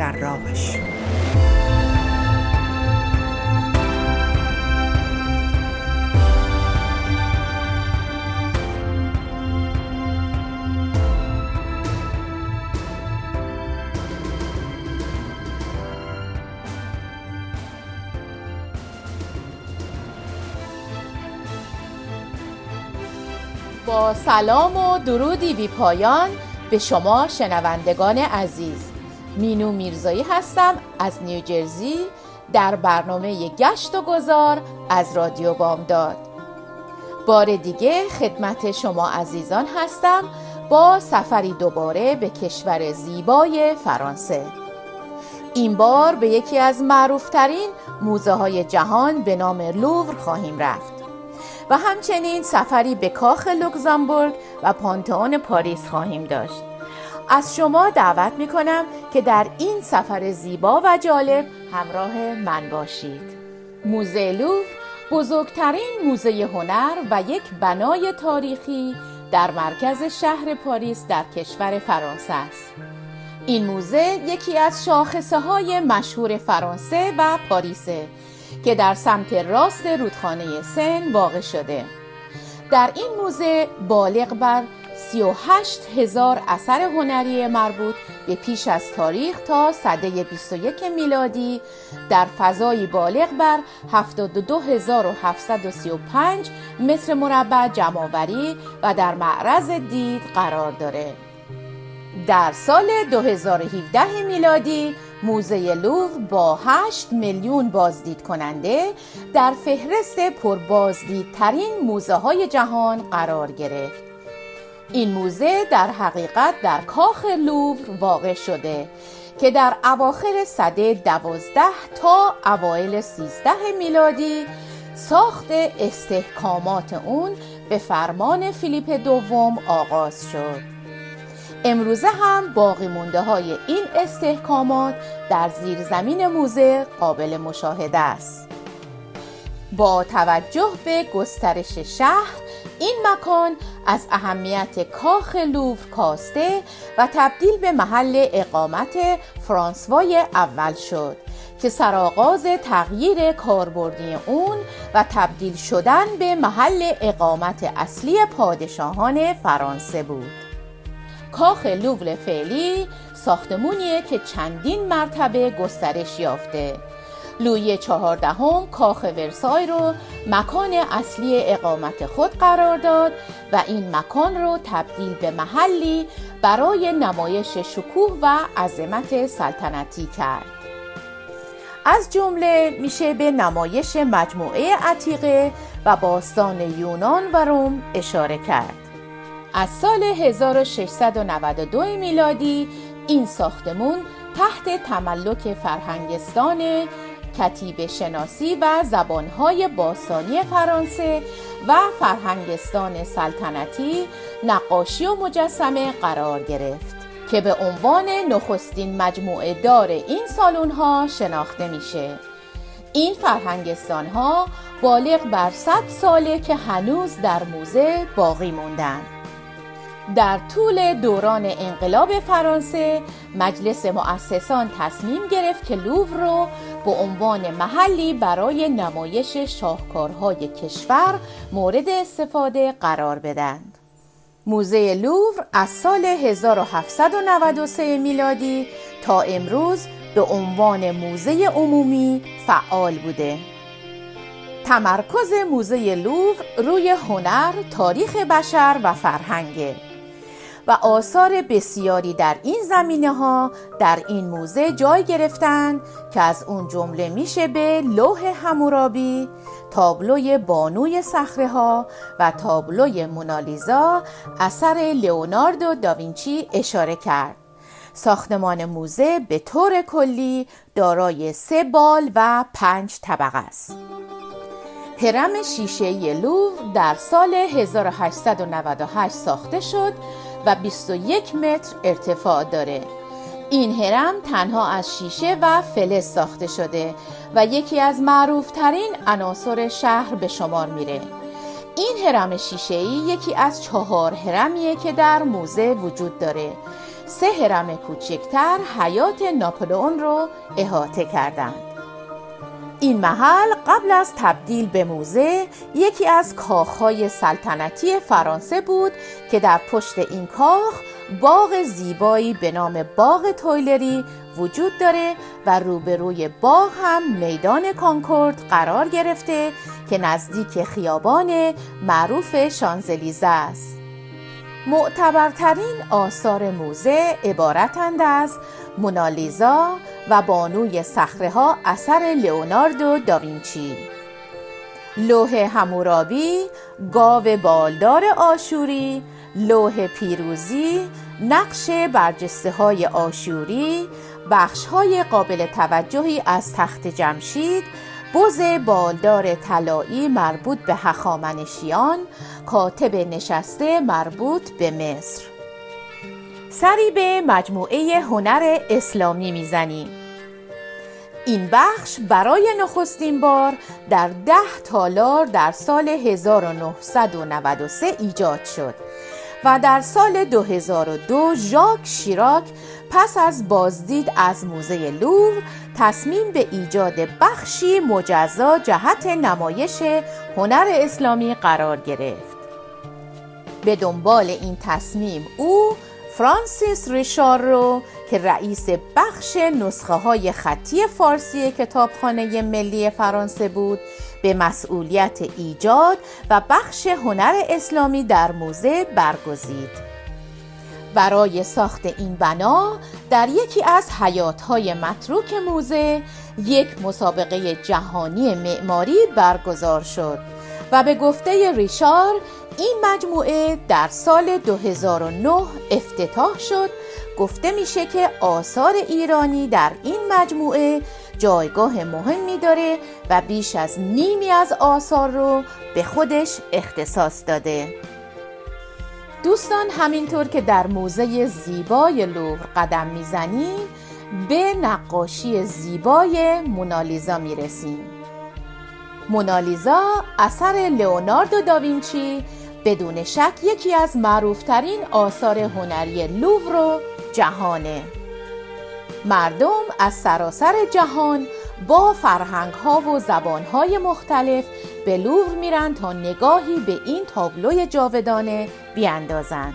در راهش با سلام و درودی بی پایان به شما شنوندگان عزیز. مینو میرزایی هستم از نیوجرزی در برنامه گشت و گذار از رادیو بامداد. بار دیگه خدمت شما عزیزان هستم با سفری دوباره به کشور زیبای فرانسه. این بار به یکی از معروفترین موزه های جهان به نام لوور خواهیم رفت و همچنین سفری به کاخ لوکزامبورگ و پانتئون پاریس خواهیم داشت. از شما دعوت می کنم که در این سفر زیبا و جالب همراه من باشید. موزه لوور بزرگترین موزه هنر و یک بنای تاریخی در مرکز شهر پاریس در کشور فرانسه است. این موزه یکی از شاخصه های مشهور فرانسه و پاریسه که در سمت راست رودخانه سن واقع شده. در این موزه بالغ بر 38 هزار اثر هنری مربوط به پیش از تاریخ تا صده 21 میلادی در فضای بالغ بر 72735 متر مربع جمعآوری و در معرض دید قرار داره در سال 2017 میلادی موزه لوور با 8 میلیون بازدید کننده در فهرست پربازدیدترین موزه های جهان قرار گرفت. این موزه در حقیقت در کاخ لوور واقع شده که در اواخر صده دوازده تا اوایل سیزده میلادی ساخت استحکامات اون به فرمان فیلیپ دوم آغاز شد. امروزه هم باقی مونده های این استحکامات در زیر زمین موزه قابل مشاهده است. با توجه به گسترش شهر این مکان از اهمیت کاخ لوور کاسته و تبدیل به محل اقامت فرانسوای اول شد که سرآغاز تغییر کاربردی اون و تبدیل شدن به محل اقامت اصلی پادشاهان فرانسه بود. کاخ لوول فعلی ساختمونیه که چندین مرتبه گسترش یافته لوی چهاردهم کاخ ورسای رو مکان اصلی اقامت خود قرار داد و این مکان رو تبدیل به محلی برای نمایش شکوه و عظمت سلطنتی کرد. از جمله میشه به نمایش مجموعه عتیقه و باستان یونان و روم اشاره کرد. از سال 1692 میلادی این ساختمون تحت تملک فرهنگستان کتیب شناسی و زبانهای باستانی فرانسه و فرهنگستان سلطنتی نقاشی و مجسمه قرار گرفت که به عنوان نخستین مجموعه دار این سالن ها شناخته میشه. این فرهنگستان ها بالغ بر 100 ساله که هنوز در موزه باقی موندن. در طول دوران انقلاب فرانسه مجلس مؤسسان تصمیم گرفت که لوور رو به عنوان محلی برای نمایش شاهکارهای کشور مورد استفاده قرار بدند. موزه لوور از سال 1793 میلادی تا امروز به عنوان موزه عمومی فعال بوده. تمرکز موزه لوور روی هنر، تاریخ بشر و فرهنگه. و آثار بسیاری در این زمینه ها در این موزه جای گرفتند که از اون جمله میشه به لوح همورابی، تابلوی بانوی صخره ها و تابلوی مونالیزا اثر لئوناردو داوینچی اشاره کرد. ساختمان موزه به طور کلی دارای سه بال و پنج طبقه است. هرم شیشه لوور در سال 1898 ساخته شد و 21 متر ارتفاع داره. این هرم تنها از شیشه و فلز ساخته شده و یکی از معروفترین عناصر شهر به شمار میره. این هرم شیشه‌ای یکی از چهار هرمیه که در موزه وجود داره سه هرم کوچکتر حیات ناپلئون رو احاطه کردند. این محل قبل از تبدیل به موزه یکی از کاخهای سلطنتی فرانسه بود که در پشت این کاخ باغ زیبایی به نام باغ تویلری وجود داره و روبروی باغ هم میدان کانکورد قرار گرفته که نزدیک خیابان معروف شانزلیزه است. معتبرترین آثار موزه عبارتند از مونالیزا و بانوی صخره ها اثر لئوناردو داوینچی. لوح همورابی گاو بالدار آشوری لوح پیروزی نقش برجسته های آشوری بخش های قابل توجهی از تخت جمشید بز بالدار طلایی مربوط به هخامنشیان کاتب نشسته مربوط به مصر. سری به مجموعه هنر اسلامی می‌زنیم این بخش برای نخستین بار در ده تالار در سال 1993 ایجاد شد و در سال 2002 ژاک شیراک پس از بازدید از موزه لوور تصمیم به ایجاد بخشی مجزا جهت نمایش هنر اسلامی قرار گرفت. به دنبال این تصمیم او فرانسیس ریشار رو که رئیس بخش نسخه های خطی فارسی کتابخانه ملی فرانسه بود به مسئولیت ایجاد و بخش هنر اسلامی در موزه برگزید. برای ساخت این بنا در یکی از حیاتهای متروک موزه یک مسابقه جهانی معماری برگزار شد و به گفته ریشار این مجموعه در سال 2009 افتتاح شد. گفته میشه که آثار ایرانی در این مجموعه جایگاه مهمی داره و بیش از نیمی از آثار رو به خودش اختصاص داده. دوستان همینطور که در موزه زیبای لوور قدم می‌زنیم به نقاشی زیبای مونالیزا می‌رسیم مونالیزا اثر لئوناردو داوینچی بدون شک یکی از معروفترین آثار هنری لوور جهانه مردم از سراسر جهان با فرهنگ ها و زبان های مختلف به لوور میرن تا نگاهی به این تابلوی جاودانه بیاندازند.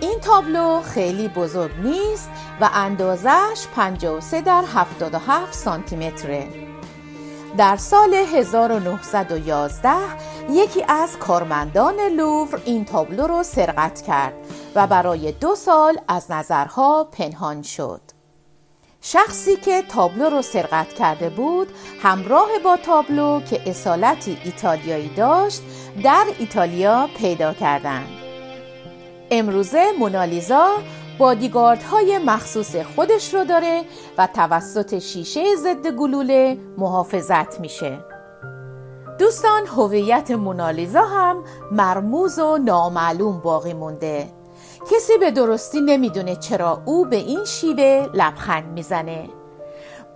این تابلو خیلی بزرگ نیست و اندازش 53 در 77 سانتی متره. در سال 1911 یکی از کارمندان لوور این تابلو رو سرقت کرد و برای دو سال از نظرها پنهان شد. شخصی که تابلو رو سرقت کرده بود همراه با تابلو که اصالتی ایتالیایی داشت در ایتالیا پیدا کردند. امروزه مونالیزا های مخصوص خودش رو داره و توسط شیشه ضد گلوله محافظت میشه. دوستان هویت مونالیزا هم مرموز و نامعلوم باقی مونده کسی به درستی نمی‌دونه چرا او به این شیوه لبخند می‌زنه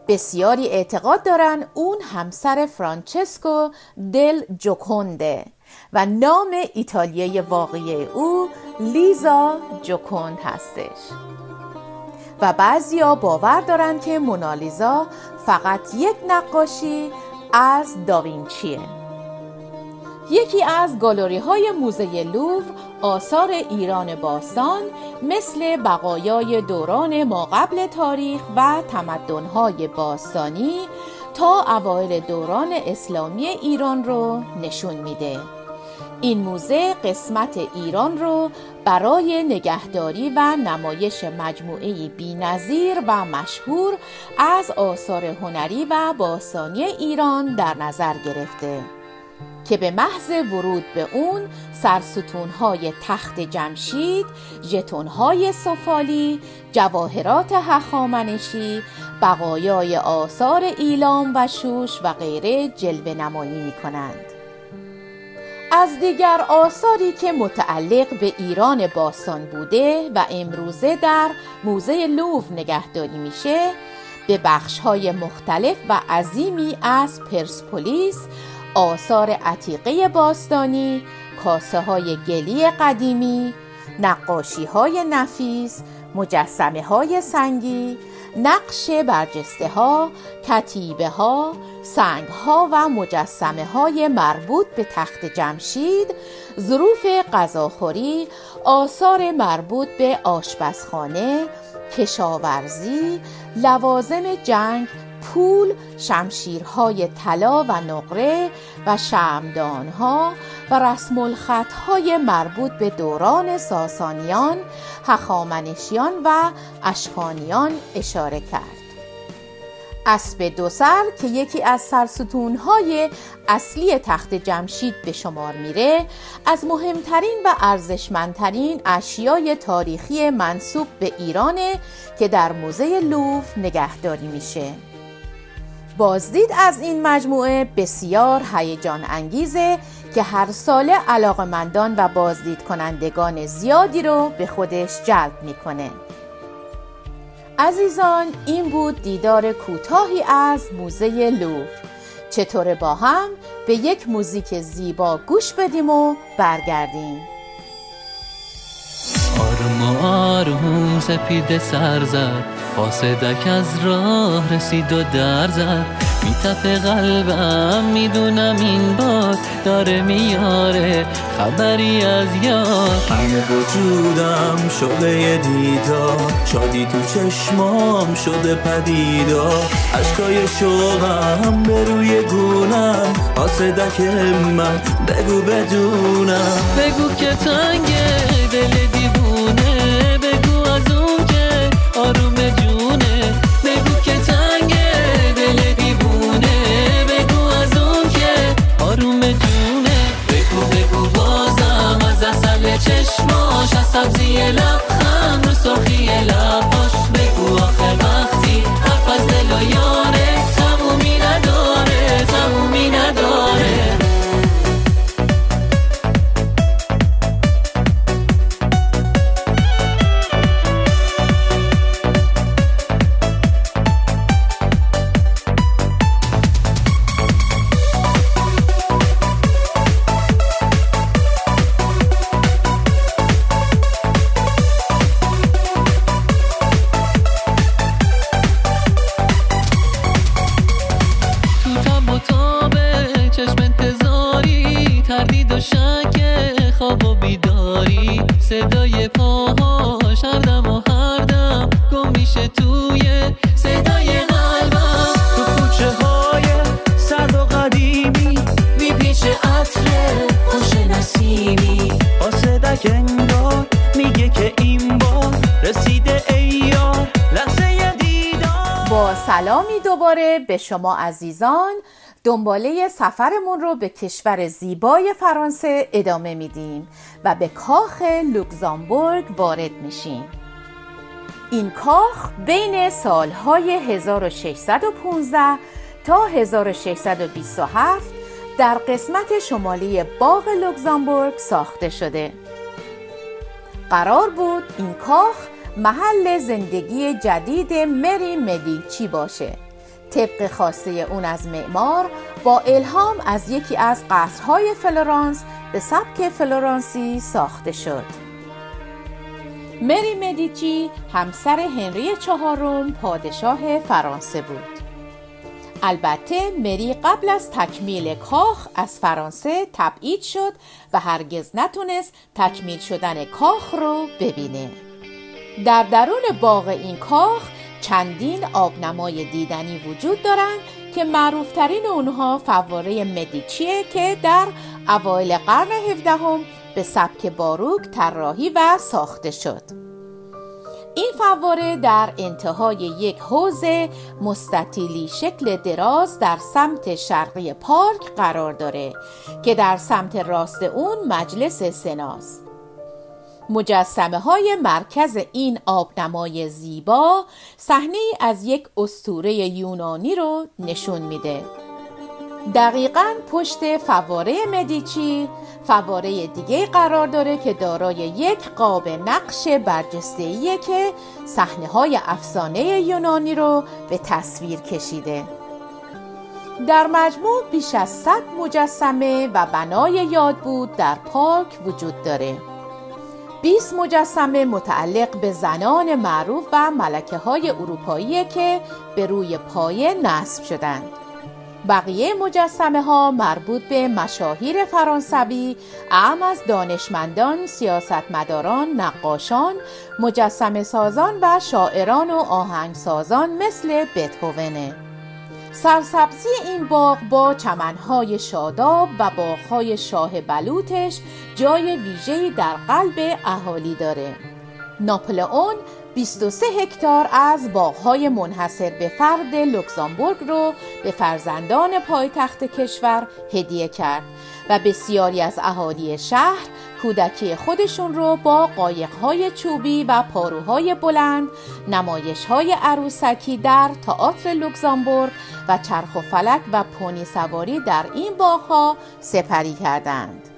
بسیاری اعتقاد دارن اون همسر فرانچسکو دل جوکونده و نام ایتالیایی واقعی او لیزا جوکوند هستش. و بعضیا باور دارن که مونالیزا فقط یک نقاشی از داوینچیه. یکی از گالری های موزه لوور آثار ایران باستان مثل بقایای دوران ما قبل تاریخ و تمدنهای باستانی تا اوایل دوران اسلامی ایران رو نشون میده. این موزه قسمت ایران رو برای نگهداری و نمایش مجموعه بینظیر و مشهور از آثار هنری و باستانی ایران در نظر گرفته که به محض ورود به اون سرستونهای تخت جمشید، ژتونهای سفالی، جواهرات هخامنشی، بقایای آثار ایلام و شوش و غیره جلوه نمایی می کنند. از دیگر آثاری که متعلق به ایران باستان بوده و امروزه در موزه لوف نگهداری میشه به بخشهای مختلف و عظیمی از پرسپولیس آثار عتیقه باستانی کاسه های گلی قدیمی نقاشی های نفیس مجسمه های سنگی نقش برجسته ها کتیبه ها سنگ ها و مجسمه های مربوط به تخت جمشید ظروف غذاخوری آثار مربوط به آشپزخانه کشاورزی لوازم جنگ پول شمشیرهای طلا و نقره و شمدانها و رسم الخطهای مربوط به دوران ساسانیان هخامنشیان و اشکانیان اشاره کرد. اسب دو سر که یکی از سرستونهای اصلی تخت جمشید به شمار میره از مهمترین و ارزشمندترین اشیای تاریخی منصوب به ایرانه که در موزه لوف نگهداری میشه. بازدید از این مجموعه بسیار هیجان انگیزه که هر ساله علاقمندان و بازدید کنندگان زیادی رو به خودش جلب می‌کنه. عزیزان این بود دیدار کوتاهی از موزه لوف چطور با هم به یک موزیک زیبا گوش بدیم و برگردیم؟ آروم آروم سپید سر زد. قاصدک از راه رسید و در زد. میتپه قلبم می‌دونم این باد داره میاره. خبری از یاد. همه وجودم شده یه دیدار. شادی تو چشمام شده پدیدار. عشقای شوقم به روی گونم. قاصدک من بگو بدونم. بگو که تنگه دل دیوونه. جونه. بگو بگو بازم از اصل چشماش از سبزی لبخند رو سرخی لباش دوباره به شما عزیزان دنباله سفرمون رو به کشور زیبای فرانسه ادامه میدیم و به کاخ لوکزامبورگ وارد میشیم. این کاخ بین سالهای 1615 تا 1627 در قسمت شمالی باغ لوکزامبورگ ساخته شده. قرار بود این کاخ محل زندگی جدید مری مدیچی باشه. طبق خواسته اون از معمار با الهام از یکی از قصرهای فلورانس به سبک فلورانسی ساخته شد. مری مدیچی همسر هنری چهارم پادشاه فرانسه بود. البته مری قبل از تکمیل کاخ از فرانسه تبعید شد و هرگز نتونست تکمیل شدن کاخ رو ببینه. در درون باغ این کاخ چندین آبنمای دیدنی وجود دارند که معروفترین اونها فواره مدیچیه که در اوایل قرن هفدهم به سبک باروک طراحی و ساخته شد. این فواره در انتهای یک حوز مستطیلی شکل دراز در سمت شرقی پارک قرار داره که در سمت راست اون مجلس سناست. مجسمه های مرکز این آبنمای زیبا صحنه از یک استوره یونانی رو نشون میده. دقیقا پشت فواره مدیچی فواره دیگه قرار داره که دارای یک قاب نقش برجسته که صحنه های افسانه یونانی رو به تصویر کشیده. در مجموع بیش از 100 مجسمه و بنای یاد بود در پارک وجود داره. 20 مجسمه متعلق به زنان معروف و ملکه های اروپایی که به روی پایه نصب شدند بقیه مجسمه ها مربوط به مشاهیر فرانسوی اعم از دانشمندان، سیاستمداران، نقاشان، مجسمه سازان و شاعران و آهنگسازان مثل بتهوونه. سرسبزی این باغ با چمنهای شاداب و باغهای شاه بلوتش جای ویژه‌ای در قلب اهالی داره. ناپلئون 23 هکتار از باغهای منحصر به فرد لوکزامبورگ رو به فرزندان پایتخت کشور هدیه کرد و بسیاری از اهالی شهر کودکی خودشون رو با قایقهای چوبی و پاروهای بلند نمایشهای عروسکی در تئاتر لوکزامبورگ و چرخ و فلک و پونی سواری در این باغها سپری کردند.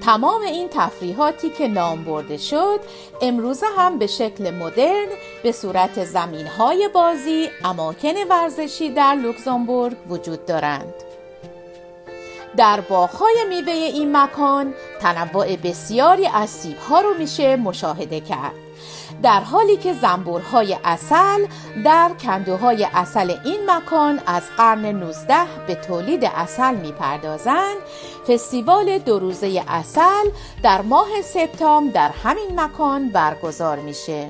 تمام این تفریحاتی که نام برده شد امروزه هم به شکل مدرن به صورت زمین های بازی اماکن ورزشی در لوکزامبورگ وجود دارند. در باغهای میوه این مکان تنوع بسیاری از سیب ها رو میشه مشاهده کرد. در حالی که زنبورهای اصل در کندوهای اصل این مکان از قرن 19 به تولید اصل می‌پردازند فستیوال دو روزه اصل در ماه سپتامبر در همین مکان برگزار میشه.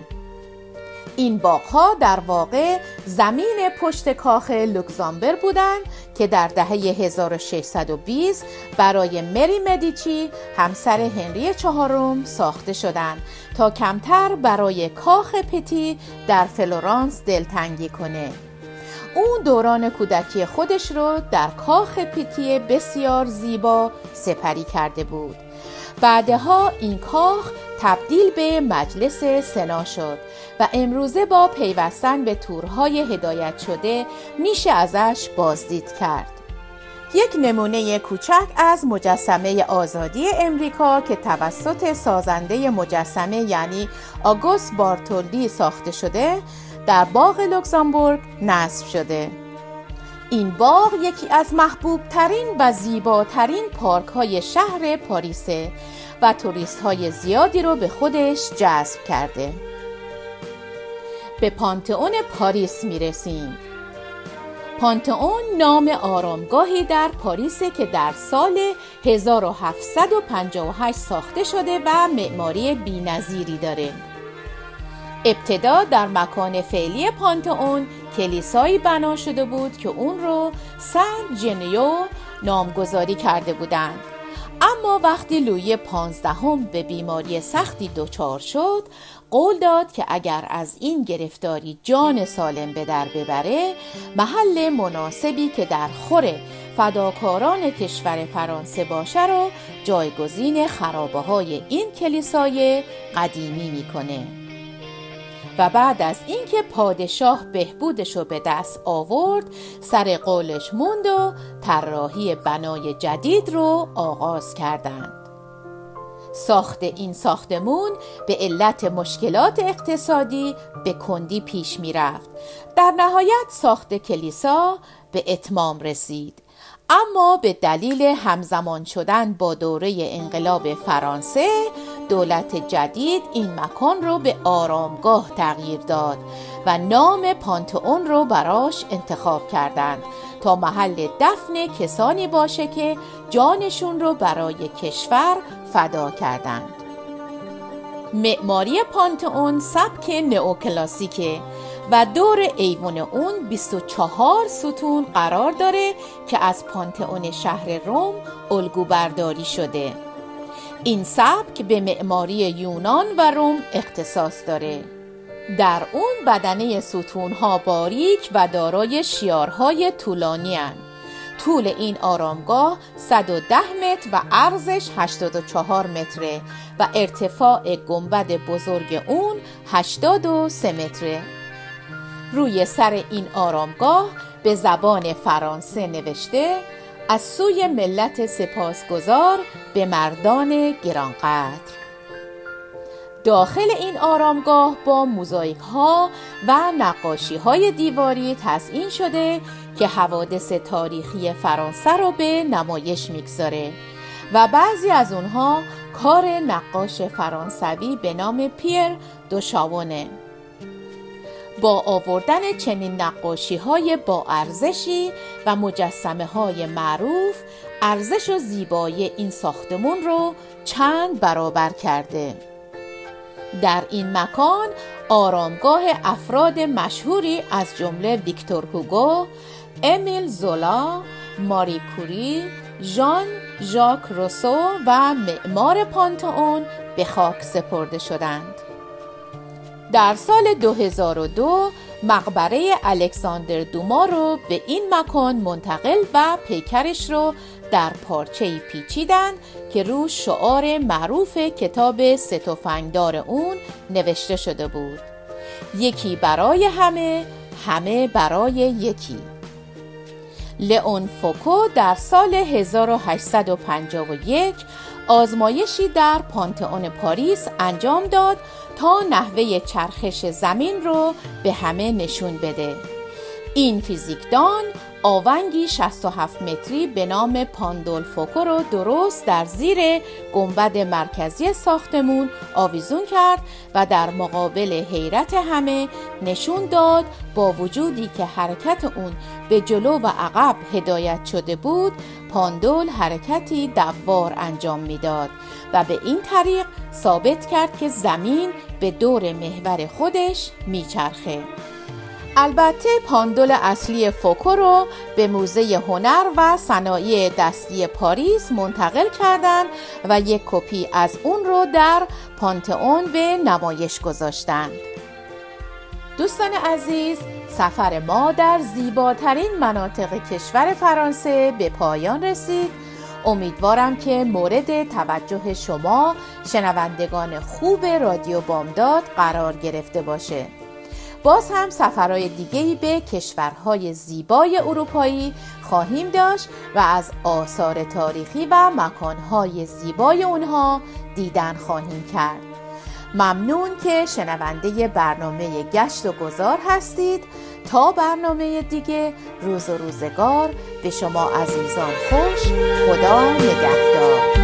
این باغها در واقع زمین پشت کاخ لوکزامبر بودند که در دهه 1620 برای مری مدیچی همسر هنری چهارم ساخته شدند. تا کمتر برای کاخ پتی در فلورانس دلتنگی کنه. اون دوران کودکی خودش رو در کاخ پیتی بسیار زیبا سپری کرده بود. بعدها این کاخ تبدیل به مجلس سنا شد و امروزه با پیوستن به تورهای هدایت شده میشه ازش بازدید کرد. یک نمونه کوچک از مجسمه آزادی امریکا که توسط سازنده مجسمه یعنی آگوست بارتولدی ساخته شده در باغ لوکزامبورگ نصب شده. این باغ یکی از محبوب ترین و زیباترین پارک های شهر پاریسه و توریست های زیادی رو به خودش جذب کرده. به پانتئون پاریس می رسیم پانتئون نام آرامگاهی در پاریس که در سال 1758 ساخته شده و معماری بینظیری داره. ابتدا در مکان فعلی پانتئون کلیسایی بنا شده بود که اون رو سن جنیو نامگذاری کرده بودند. اما وقتی لویی پانزدهم به بیماری سختی دچار شد قول داد که اگر از این گرفتاری جان سالم به در ببره محل مناسبی که در خور فداکاران کشور فرانسه باشه رو جایگزین خرابه های این کلیسای قدیمی می‌کنه. و بعد از اینکه پادشاه بهبودش رو به دست آورد سر قولش موند و طراحی بنای جدید رو آغاز کردند ساخت این ساختمون به علت مشکلات اقتصادی به کندی پیش می رفت. در نهایت ساخت کلیسا به اتمام رسید اما به دلیل همزمان شدن با دوره انقلاب فرانسه دولت جدید این مکان رو به آرامگاه تغییر داد و نام پانتئون رو براش انتخاب کردند تا محل دفن کسانی باشه که جانشون رو برای کشور فدا کردند. معماری پانتئون سبک نئوکلاسیکه. و دور ایوان اون 24 ستون قرار داره که از پانتئون شهر روم الگو برداری شده. این سبک به معماری یونان و روم اختصاص داره. در اون بدنه ستونها باریک و دارای شیارهای طولانی هن. طول این آرامگاه 110 متر و عرضش 84 متره و ارتفاع گنبد بزرگ اون 83 متره. روی سر این آرامگاه به زبان فرانسه نوشته از سوی ملت سپاسگزار به مردان گرانقدر. داخل این آرامگاه با موزاییک ها و نقاشی های دیواری تزئین شده که حوادث تاریخی فرانسه رو به نمایش می‌گذاره و بعضی از اونها کار نقاش فرانسوی به نام پیر دوشاونه با آوردن چنین نقاشی های با ارزشی و مجسمه های معروف ارزش و زیبایی این ساختمون رو چند برابر کرده در این مکان آرامگاه افراد مشهوری از جمله ویکتور هوگو، امیل زولا، ماری کوری، ژان ژاک روسو و معمار پانتئون به خاک سپرده شدند. در سال 2002 مقبره الکساندر دوما رو به این مکان منتقل و پیکرش رو در پارچه پیچیدند که رو شعار معروف کتاب ستوفنگدار اون نوشته شده بود. یکی برای همه همه برای یکی. لئون فوکو در سال 1851 آزمایشی در پانتئون پاریس انجام داد تا نحوه چرخش زمین رو به همه نشون بده. این فیزیکدان آونگی 67 متری به نام پاندولفوکو رو درست در زیر گنبد مرکزی ساختمون آویزون کرد و در مقابل حیرت همه نشون داد با وجودی که حرکت اون به جلو و عقب هدایت شده بود پاندول حرکتی دوار انجام می‌داد و به این طریق ثابت کرد که زمین به دور محور خودش میچرخه. البته پاندول اصلی فوکو رو به موزه هنر و صنایع دستی پاریس منتقل کردند و یک کپی از اون رو در پانتئون به نمایش گذاشتند. دوستان عزیز سفر ما در زیباترین مناطق کشور فرانسه به پایان رسید امیدوارم که مورد توجه شما شنوندگان خوب رادیو بامداد قرار گرفته باشه باز هم سفرهای دیگهی به کشورهای زیبای اروپایی خواهیم داشت و از آثار تاریخی و مکانهای زیبای اونها دیدن خواهیم کرد. ممنون که شنونده برنامه گشت و گذار هستید. تا برنامه دیگه روز و روزگار به شما عزیزان خوش خدا نگهدار.